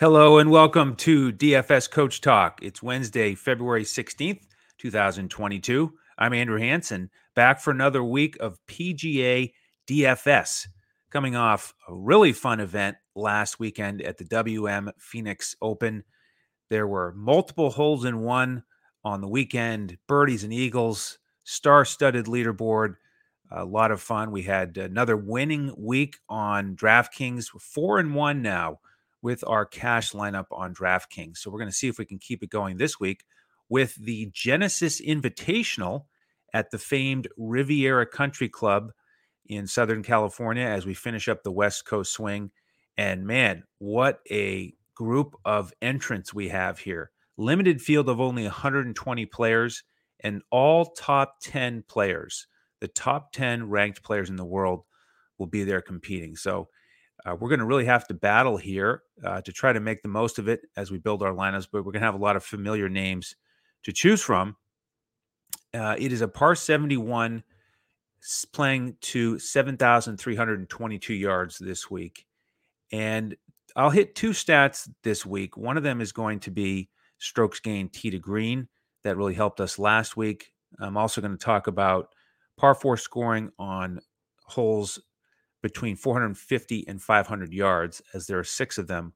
Hello and welcome to DFS Coach Talk. It's Wednesday, February 16th, 2022. I'm Andrew Hanson, back for another week of PGA DFS, coming off a really fun event last weekend at the WM Phoenix Open. There were multiple holes in one on the weekend, birdies and eagles, star studded leaderboard. A lot of fun. We had another winning week on DraftKings, We're four and one now with our cash lineup on DraftKings. So we're going to see if we can keep it going this week with the Genesis Invitational at the famed Riviera Country Club in Southern California as we finish up the West Coast swing. And man, what a group of entrants we have here. Limited field of only 120 players and all top 10 players. The top 10 ranked players in the world will be there competing. So uh, we're going to really have to battle here uh, to try to make the most of it as we build our lineups, but we're going to have a lot of familiar names to choose from. Uh, it is a par 71 playing to 7,322 yards this week. And I'll hit two stats this week. One of them is going to be strokes gained tee to green. That really helped us last week. I'm also going to talk about par four scoring on holes between 450 and 500 yards, as there are six of them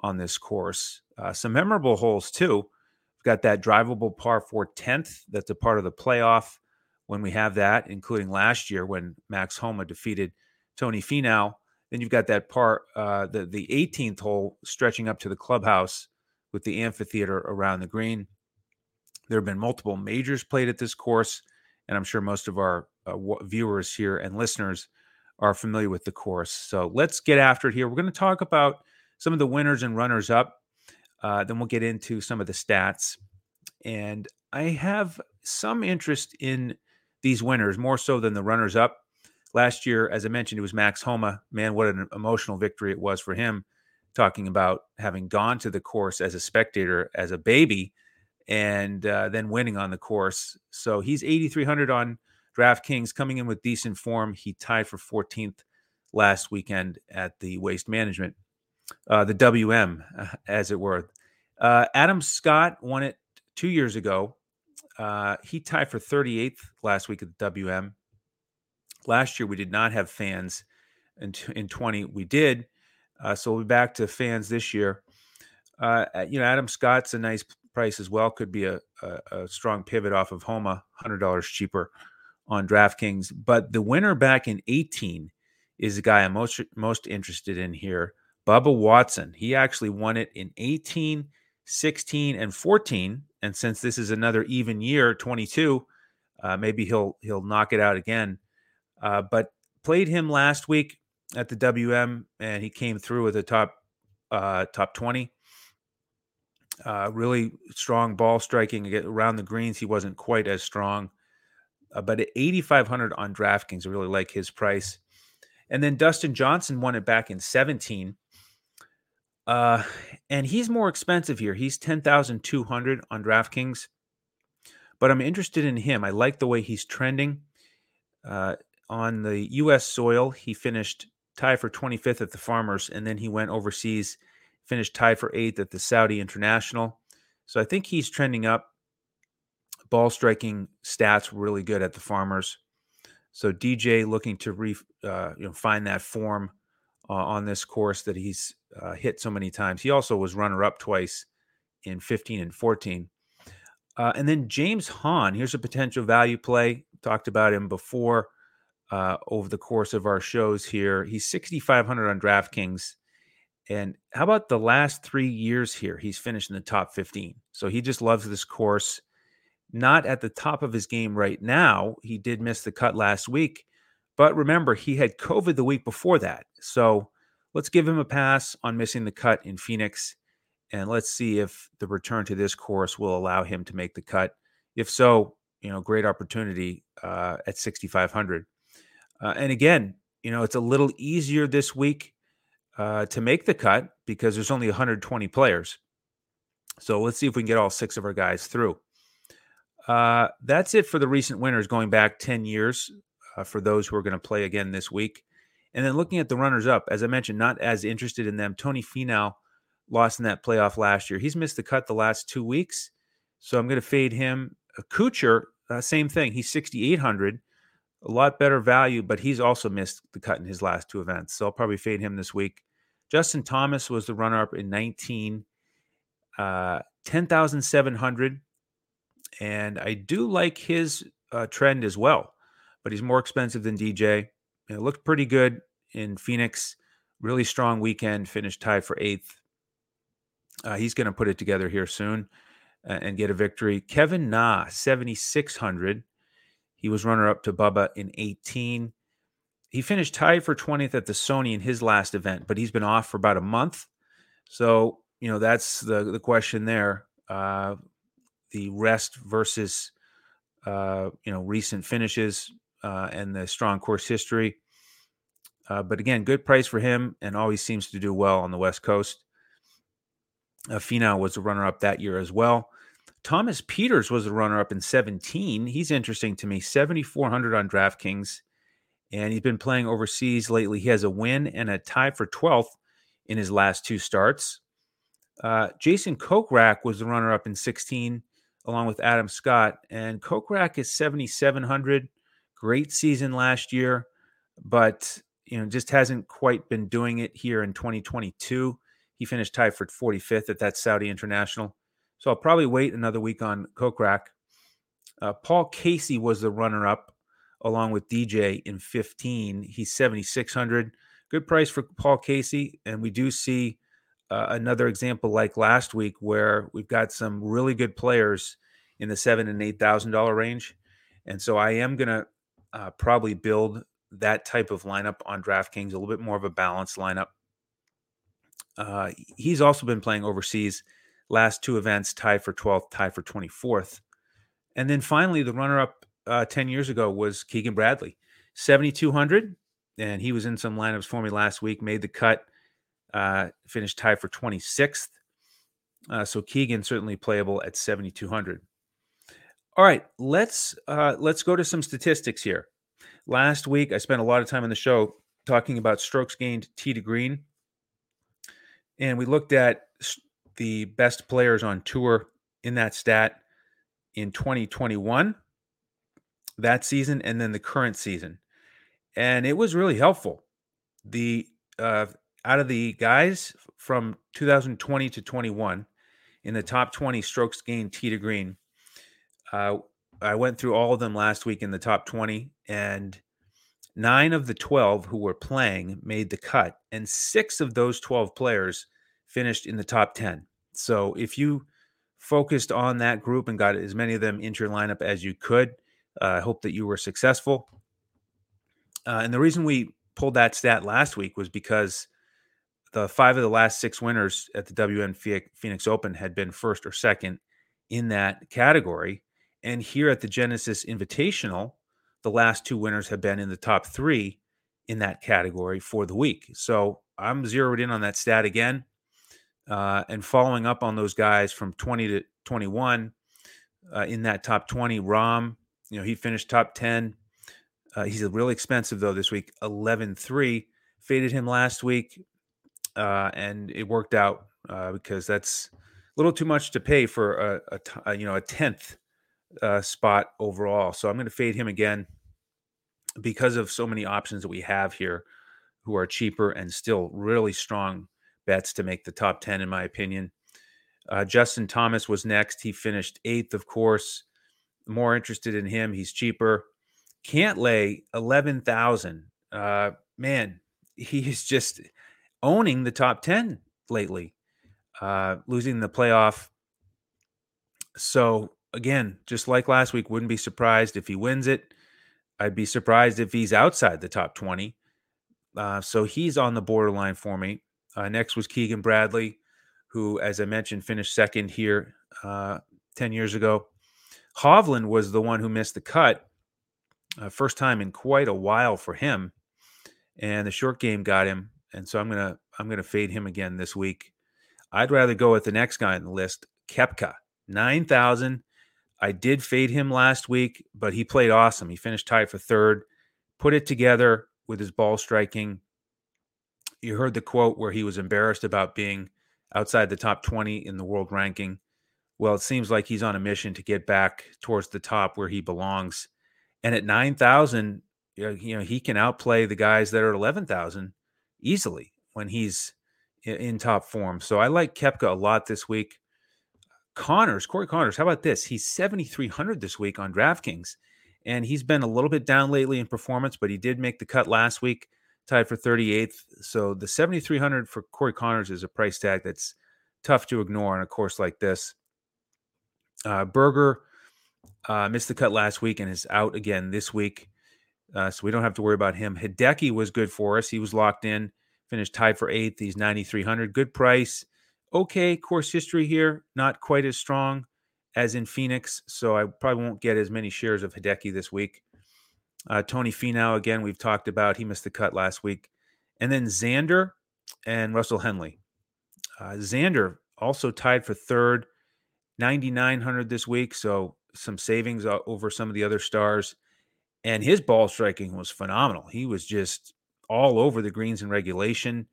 on this course. Uh, some memorable holes, too. We've got that drivable par 4 10th that's a part of the playoff when we have that, including last year when Max Homa defeated Tony Finau. Then you've got that part, uh, the, the 18th hole stretching up to the clubhouse with the amphitheater around the green. There have been multiple majors played at this course, and I'm sure most of our uh, viewers here and listeners are familiar with the course. So let's get after it here. We're going to talk about some of the winners and runners up. Uh, then we'll get into some of the stats. And I have some interest in these winners more so than the runners up. Last year, as I mentioned, it was Max Homa. Man, what an emotional victory it was for him, talking about having gone to the course as a spectator, as a baby, and uh, then winning on the course. So he's 8,300 on DraftKings coming in with decent form. He tied for 14th last weekend at the Waste Management, uh, the WM, as it were. Uh, Adam Scott won it two years ago. Uh, he tied for 38th last week at the WM. Last year, we did not have fans. In, in 20, we did. Uh, so we'll be back to fans this year. Uh, you know, Adam Scott's a nice price as well. Could be a, a, a strong pivot off of Homa, $100 cheaper on DraftKings. But the winner back in 18 is the guy I'm most most interested in here, Bubba Watson. He actually won it in 18, 16, and 14. And since this is another even year, 22, uh, maybe he'll he'll knock it out again. Uh, but played him last week at the WM, and he came through with a top uh, top 20. Uh, really strong ball striking around the greens. He wasn't quite as strong uh, but at 8500 on DraftKings, I really like his price. And then Dustin Johnson won it back in 17. Uh, and he's more expensive here. He's 10,200 on DraftKings. But I'm interested in him. I like the way he's trending. Uh, on the U.S. soil, he finished tied for 25th at the Farmers, and then he went overseas, finished tied for eighth at the Saudi International. So I think he's trending up ball striking stats really good at the Farmers. So DJ looking to re, uh, you know find that form uh, on this course that he's uh, hit so many times. He also was runner up twice in 15 and 14. Uh, and then James Hahn, here's a potential value play. Talked about him before uh, over the course of our shows here. He's 6,500 on DraftKings. And how about the last three years here? He's finished in the top 15. So he just loves this course not at the top of his game right now. He did miss the cut last week, but remember, he had COVID the week before that. So let's give him a pass on missing the cut in Phoenix. And let's see if the return to this course will allow him to make the cut. If so, you know, great opportunity uh, at 6,500. Uh, and again, you know, it's a little easier this week uh, to make the cut because there's only 120 players. So let's see if we can get all six of our guys through. Uh, that's it for the recent winners going back 10 years uh, for those who are going to play again this week. And then looking at the runners up, as I mentioned, not as interested in them. Tony Finau lost in that playoff last year. He's missed the cut the last two weeks, so I'm going to fade him. Uh, Kuchar, uh, same thing. He's 6,800, a lot better value, but he's also missed the cut in his last two events. So I'll probably fade him this week. Justin Thomas was the runner up in 19, uh, 10,700. And I do like his uh, trend as well, but he's more expensive than DJ. It looked pretty good in Phoenix. Really strong weekend, finished tied for eighth. Uh, he's going to put it together here soon and get a victory. Kevin Na, 7,600. He was runner up to Bubba in 18. He finished tied for 20th at the Sony in his last event, but he's been off for about a month. So, you know, that's the, the question there. Uh, the rest versus, uh, you know, recent finishes uh, and the strong course history. Uh, but again, good price for him and always seems to do well on the West Coast. Uh, Finau was a runner up that year as well. Thomas Pieters was the runner up in 17. He's interesting to me, 7,400 on DraftKings, and he's been playing overseas lately. He has a win and a tie for 12th in his last two starts. Uh, Jason Kokrak was the runner up in 16, along with Adam Scott, and Kokrak is 7,700. Great season last year, but you know just hasn't quite been doing it here in 2022. He finished tied for 45th at that Saudi International. So I'll probably wait another week on Kokrak. Uh, Paul Casey was the runner up along with DJ in 15. He's 7,600. Good price for Paul Casey. And we do see another example like last week where we've got some really good players in the seven and eight thousand dollar range. And so I am going to uh, probably build that type of lineup on DraftKings, a little bit more of a balanced lineup. Uh, he's also been playing overseas last two events tied for 12th, tied for 24th. And then finally, the runner up uh, 10 years ago was Keegan Bradley, 7,200. And he was in some lineups for me last week, made the cut, uh, finished tied for 26th. Uh, so Keegan certainly playable at 7,200. All right, let's uh, let's go to some statistics here. Last week, I spent a lot of time on the show talking about strokes gained tee to green, and we looked at the best players on tour in that stat in 2021, that season, and then the current season. And it was really helpful. The uh, out of the guys from 2020 to 21 in the top 20 strokes gained tee to green, uh, I went through all of them last week in the top 20, and nine of the 12 who were playing made the cut, and six of those 12 players finished in the top 10. So if you focused on that group and got as many of them into your lineup as you could, uh, I hope that you were successful. Uh, and the reason we pulled that stat last week was because the five of the last six winners at the WM Phoenix Open had been first or second in that category. And here at the Genesis Invitational, the last two winners have been in the top three in that category for the week. So I'm zeroed in on that stat again uh, and following up on those guys from 20 to 21 uh, in that top 20. Rahm, you know, he finished top 10. Uh, he's really expensive though this week, 11 3. Faded him last week, uh, and it worked out uh, because that's a little too much to pay for a, a, a you know a tenth uh, spot overall. So I'm going to fade him again because of so many options that we have here, who are cheaper and still really strong bets to make the top 10, in my opinion. Uh, Justin Thomas was next. He finished eighth, of course. More interested in him. He's cheaper. Can't lay 11,000. Uh, man, he is just owning the top 10 lately, uh, losing the playoff. So, again, just like last week, wouldn't be surprised if he wins it. I'd be surprised if he's outside the top 20. Uh, so he's on the borderline for me. Uh, next was Keegan Bradley, who, as I mentioned, finished second here uh, 10 years ago. Hovland was the one who missed the cut. Uh, first time in quite a while for him. And the short game got him. And so I'm gonna I'm gonna fade him again this week. I'd rather go with the next guy on the list, Koepka. Nine thousand. I did fade him last week, but he played awesome. He finished tied for third, put it together with his ball striking, you heard the quote where he was embarrassed about being outside the top 20 in the world ranking. Well, it seems like he's on a mission to get back towards the top where he belongs. And at 9,000, you know, he can outplay the guys that are at 11,000 easily when he's in top form. So I like Koepka a lot this week. Conners, Corey Conners, how about this? He's 7,300 this week on DraftKings, and he's been a little bit down lately in performance, but he did make the cut last week, tied for 38th. So the 7,300 for Corey Conners is a price tag that's tough to ignore on a course like this. Uh, Berger uh, missed the cut last week and is out again this week, uh, so we don't have to worry about him. Hideki was good for us; he was locked in, finished tied for eighth. He's 9,300, good price okay course history here, not quite as strong as in Phoenix. So I probably won't get as many shares of Hideki this week. Uh, Tony Finau, again, we've talked about. He missed the cut last week. And then Xander and Russell Henley. Uh, Xander also tied for third, 9,900 this week. So some savings over some of the other stars. And his ball striking was phenomenal. He was just all over the greens in regulation.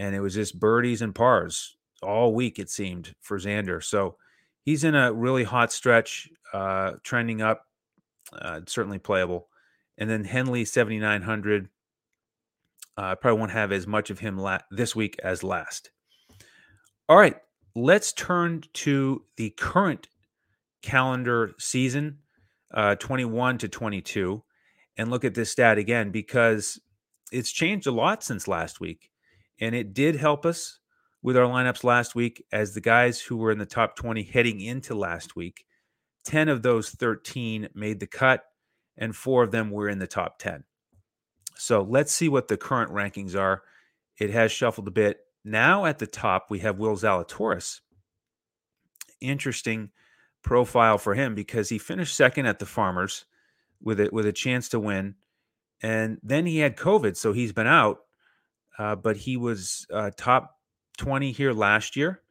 And it was just birdies and pars all week, it seemed, for Xander. So he's in a really hot stretch, uh, trending up, uh, certainly playable. And then Henley, 7,900. I uh, probably won't have as much of him la- this week as last. All right, let's turn to the current calendar season, uh, 21 to 22, and look at this stat again because it's changed a lot since last week. And it did help us with our lineups last week as the guys who were in the top 20 heading into last week. 10 of those 13 made the cut, and four of them were in the top 10. So let's see what the current rankings are. It has shuffled a bit. Now at the top, we have Will Zalatoris. Interesting profile for him because he finished second at the Farmers with it with a chance to win, and then he had COVID, so he's been out. Uh, but he was uh, top 20 here last year.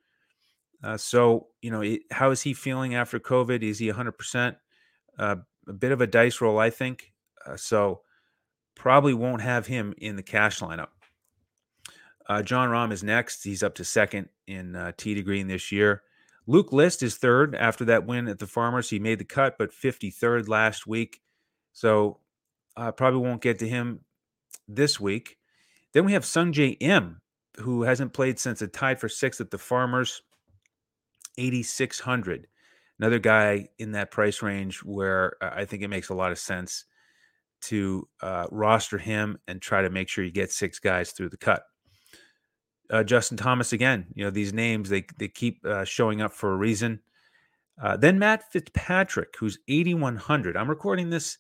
Uh, so, you know, it, how is he feeling after COVID? Is he 100%? Uh, a bit of a dice roll, I think. Uh, so, probably won't have him in the cash lineup. Uh, Jon Rahm is next. He's up to second in Tee to Green this year. Luke List is third after that win at the Farmers. He made the cut, but 53rd last week. So, uh, probably won't get to him this week. Then we have Sungjae Im who hasn't played since a tied for sixth at the Farmers, 8,600. Another guy in that price range where I think it makes a lot of sense to uh, roster him and try to make sure you get six guys through the cut. Uh, Justin Thomas again. You know these names they they keep uh, showing up for a reason. Uh, then Matt Fitzpatrick, who's 8100. I'm recording this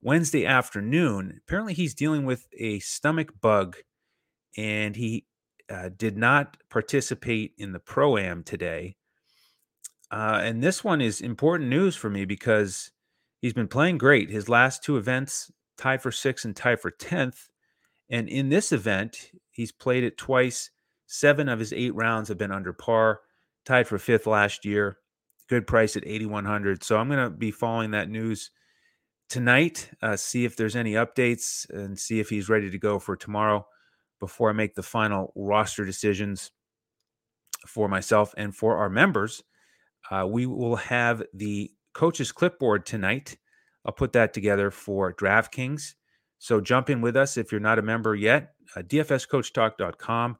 Wednesday afternoon. Apparently, he's dealing with a stomach bug, and he uh, did not participate in the pro am today. Uh, and this one is important news for me because he's been playing great. His last two events, tied for sixth and tied for 10th. And in this event, he's played it twice. Seven of his eight rounds have been under par, tied for fifth last year. Good price at 8,100. So I'm going to be following that news tonight, uh, see if there's any updates and see if he's ready to go for tomorrow before I make the final roster decisions for myself and for our members. Uh, we will have the coach's clipboard tonight. I'll put that together for DraftKings. So jump in with us if you're not a member yet. Uh, DFSCoachTalk.com.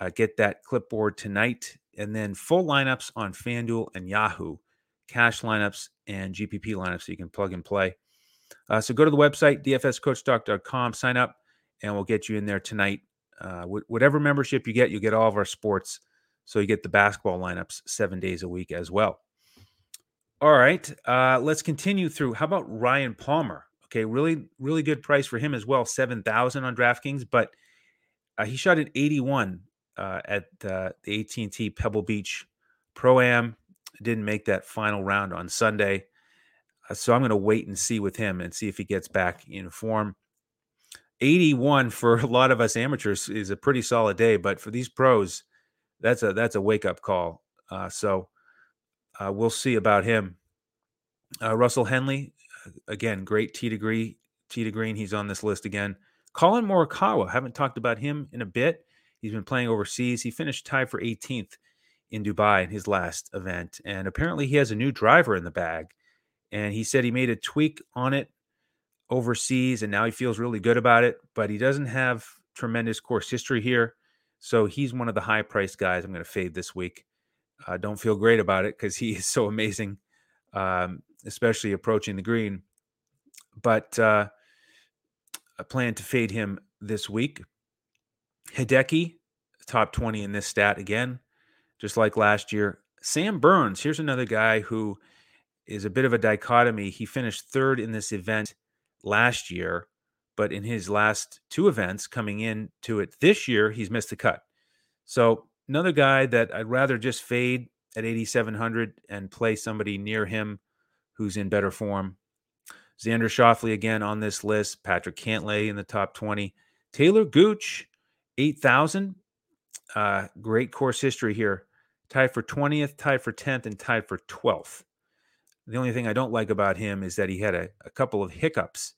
Uh, get that clipboard tonight. And then full lineups on FanDuel and Yahoo, cash lineups and GPP lineups so you can plug and play. Uh, so go to the website, DFSCoachTalk.com, sign up, and we'll get you in there tonight uh, whatever membership you get, you get all of our sports. So you get the basketball lineups seven days a week as well. All right, uh, let's continue through. How about Ryan Palmer? Okay, really, really good price for him as well, seven thousand on DraftKings, but uh, he shot at eighty-one uh, at uh, the AT&T Pebble Beach Pro Am. Didn't make that final round on Sunday, uh, so I'm going to wait and see with him and see if he gets back in form. 81 for a lot of us amateurs is a pretty solid day, but for these pros, that's a that's a wake up call. Uh, so uh, we'll see about him. Uh, Russell Henley, again, great tee degree, tee to green. He's on this list again. Collin Morikawa, haven't talked about him in a bit. He's been playing overseas. He finished tied for 18th in Dubai in his last event. And apparently he has a new driver in the bag. And he said he made a tweak on it overseas and now he feels really good about it, but he doesn't have tremendous course history here. So he's one of the high priced guys I'm going to fade this week. I uh, don't feel great about it because he is so amazing, um, especially approaching the green. But uh, I plan to fade him this week. Hideki, top 20 in this stat again, just like last year. Sam Burns, here's another guy who is a bit of a dichotomy. He finished third in this event last year, but in his last two events coming into it this year, he's missed the cut. So another guy that I'd rather just fade at 8,700 and play somebody near him who's in better form. Xander Schauffele again on this list. Patrick Cantlay in the top 20. Taylor Gooch, 8,000. Uh, great course history here. Tied for 20th, tied for 10th, and tied for 12th. The only thing I don't like about him is that he had a, a couple of hiccups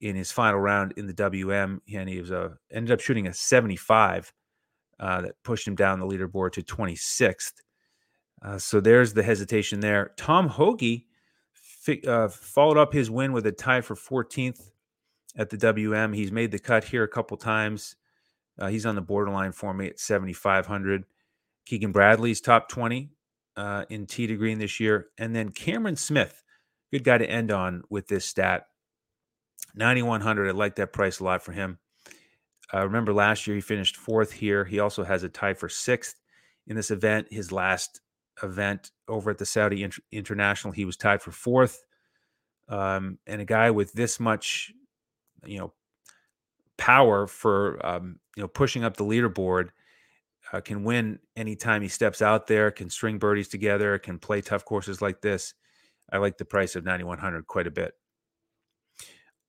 in his final round in the WM, and he was a ended up shooting a 75 uh, that pushed him down the leaderboard to 26th. Uh, so there's the hesitation there. Tom Hoge fi- uh, followed up his win with a tie for 14th at the WM. He's made the cut here a couple times. Uh, he's on the borderline for me at 7,500. Keegan Bradley's top 20 uh, in tee to green this year. And then Cameron Smith, good guy to end on with this stat. 9,100. I like that price a lot for him. Uh, remember last year he finished fourth here. He also has a tie for sixth in this event. His last event over at the Saudi Inter- International, he was tied for fourth. Um, and a guy with this much, you know, power for um, you know pushing up the leaderboard uh, can win anytime he steps out there. Can string birdies together. Can play tough courses like this. I like the price of ninety one hundred quite a bit.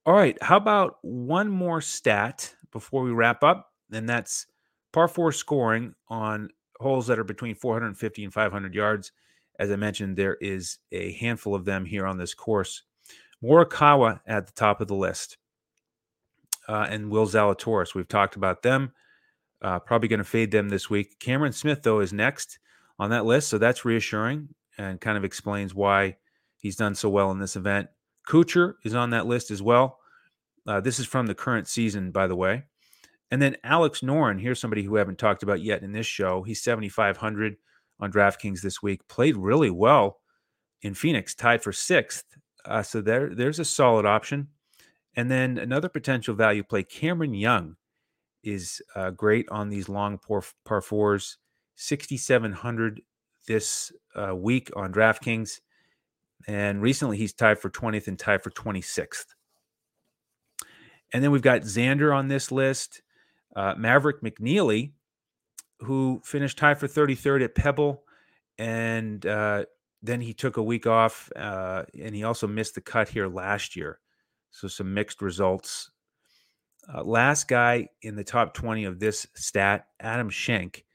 All right, how about one more stat before we wrap up? And that's par four scoring on holes that are between 450 and 500 yards. As I mentioned, there is a handful of them here on this course. Morikawa at the top of the list, uh, and Will Zalatoris. We've talked about them. Uh, probably going to fade them this week. Cameron Smith, though, is next on that list, so that's reassuring and kind of explains why he's done so well in this event. Kuchar is on that list as well. Uh, this is from the current season, by the way. And then Alex Noren, here's somebody who haven't talked about yet in this show. He's 7,500 on DraftKings this week. Played really well in Phoenix, tied for sixth. Uh, so there, there's a solid option. And then another potential value play, Cameron Young, is uh, great on these long par, par fours. 6,700 this uh, week on DraftKings. And recently he's tied for 20th and tied for 26th. And then we've got Xander on this list uh, Maverick McNealy, who finished tied for 33rd at Pebble, and uh, then he took a week off, uh, and he also missed the cut here last year. So some mixed results. Uh, last guy in the top 20 of this stat, Adam Schenk.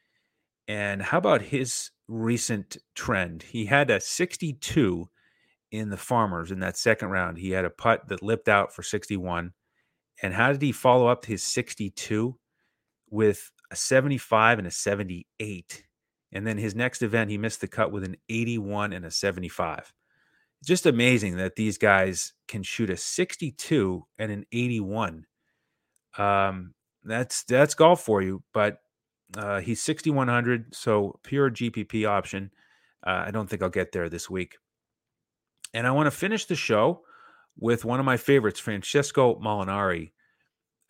And how about his recent trend? He had a 62 in the Farmers in that second round. He had a putt that lipped out for 61. And how did he follow up his 62? with a 75 and a 78. And then his next event, he missed the cut with an 81 and a 75. Just amazing that these guys can shoot a 62 and an 81. Um, that's that's golf for you, but uh, he's 6100, so pure GPP option. Uh, I don't think I'll get there this week. And I want to finish the show with one of my favorites, Francesco Molinari.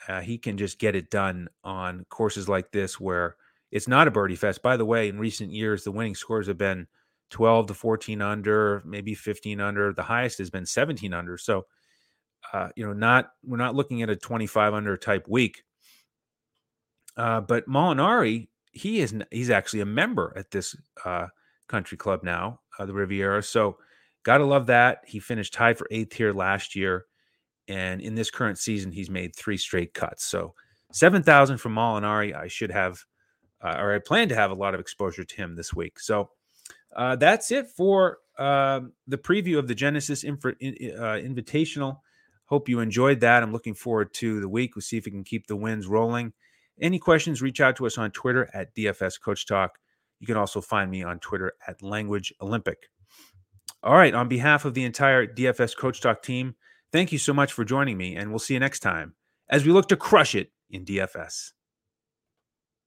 Uh, he can just get it done on courses like this where it's not a birdie fest. By the way, in recent years, the winning scores have been 12 to 14 under, maybe 15 under. The highest has been 17 under. So, uh, you know, not we're not looking at a 25 under type week. Uh, but Molinari, he is he's actually a member at this uh, country club now, uh, the Riviera. So, gotta love that. He finished tied for eighth here last year. And in this current season, he's made three straight cuts. So 7,000 from Molinari. I should have, uh, or I plan to have a lot of exposure to him this week. So uh, that's it for uh, the preview of the Genesis uh, Invitational. Hope you enjoyed that. I'm looking forward to the week. We'll see if we can keep the wins rolling. Any questions, reach out to us on Twitter at DFS Coach Talk. You can also find me on Twitter at Language Olympic. All right, on behalf of the entire DFS Coach Talk team, thank you so much for joining me, and we'll see you next time as we look to crush it in DFS.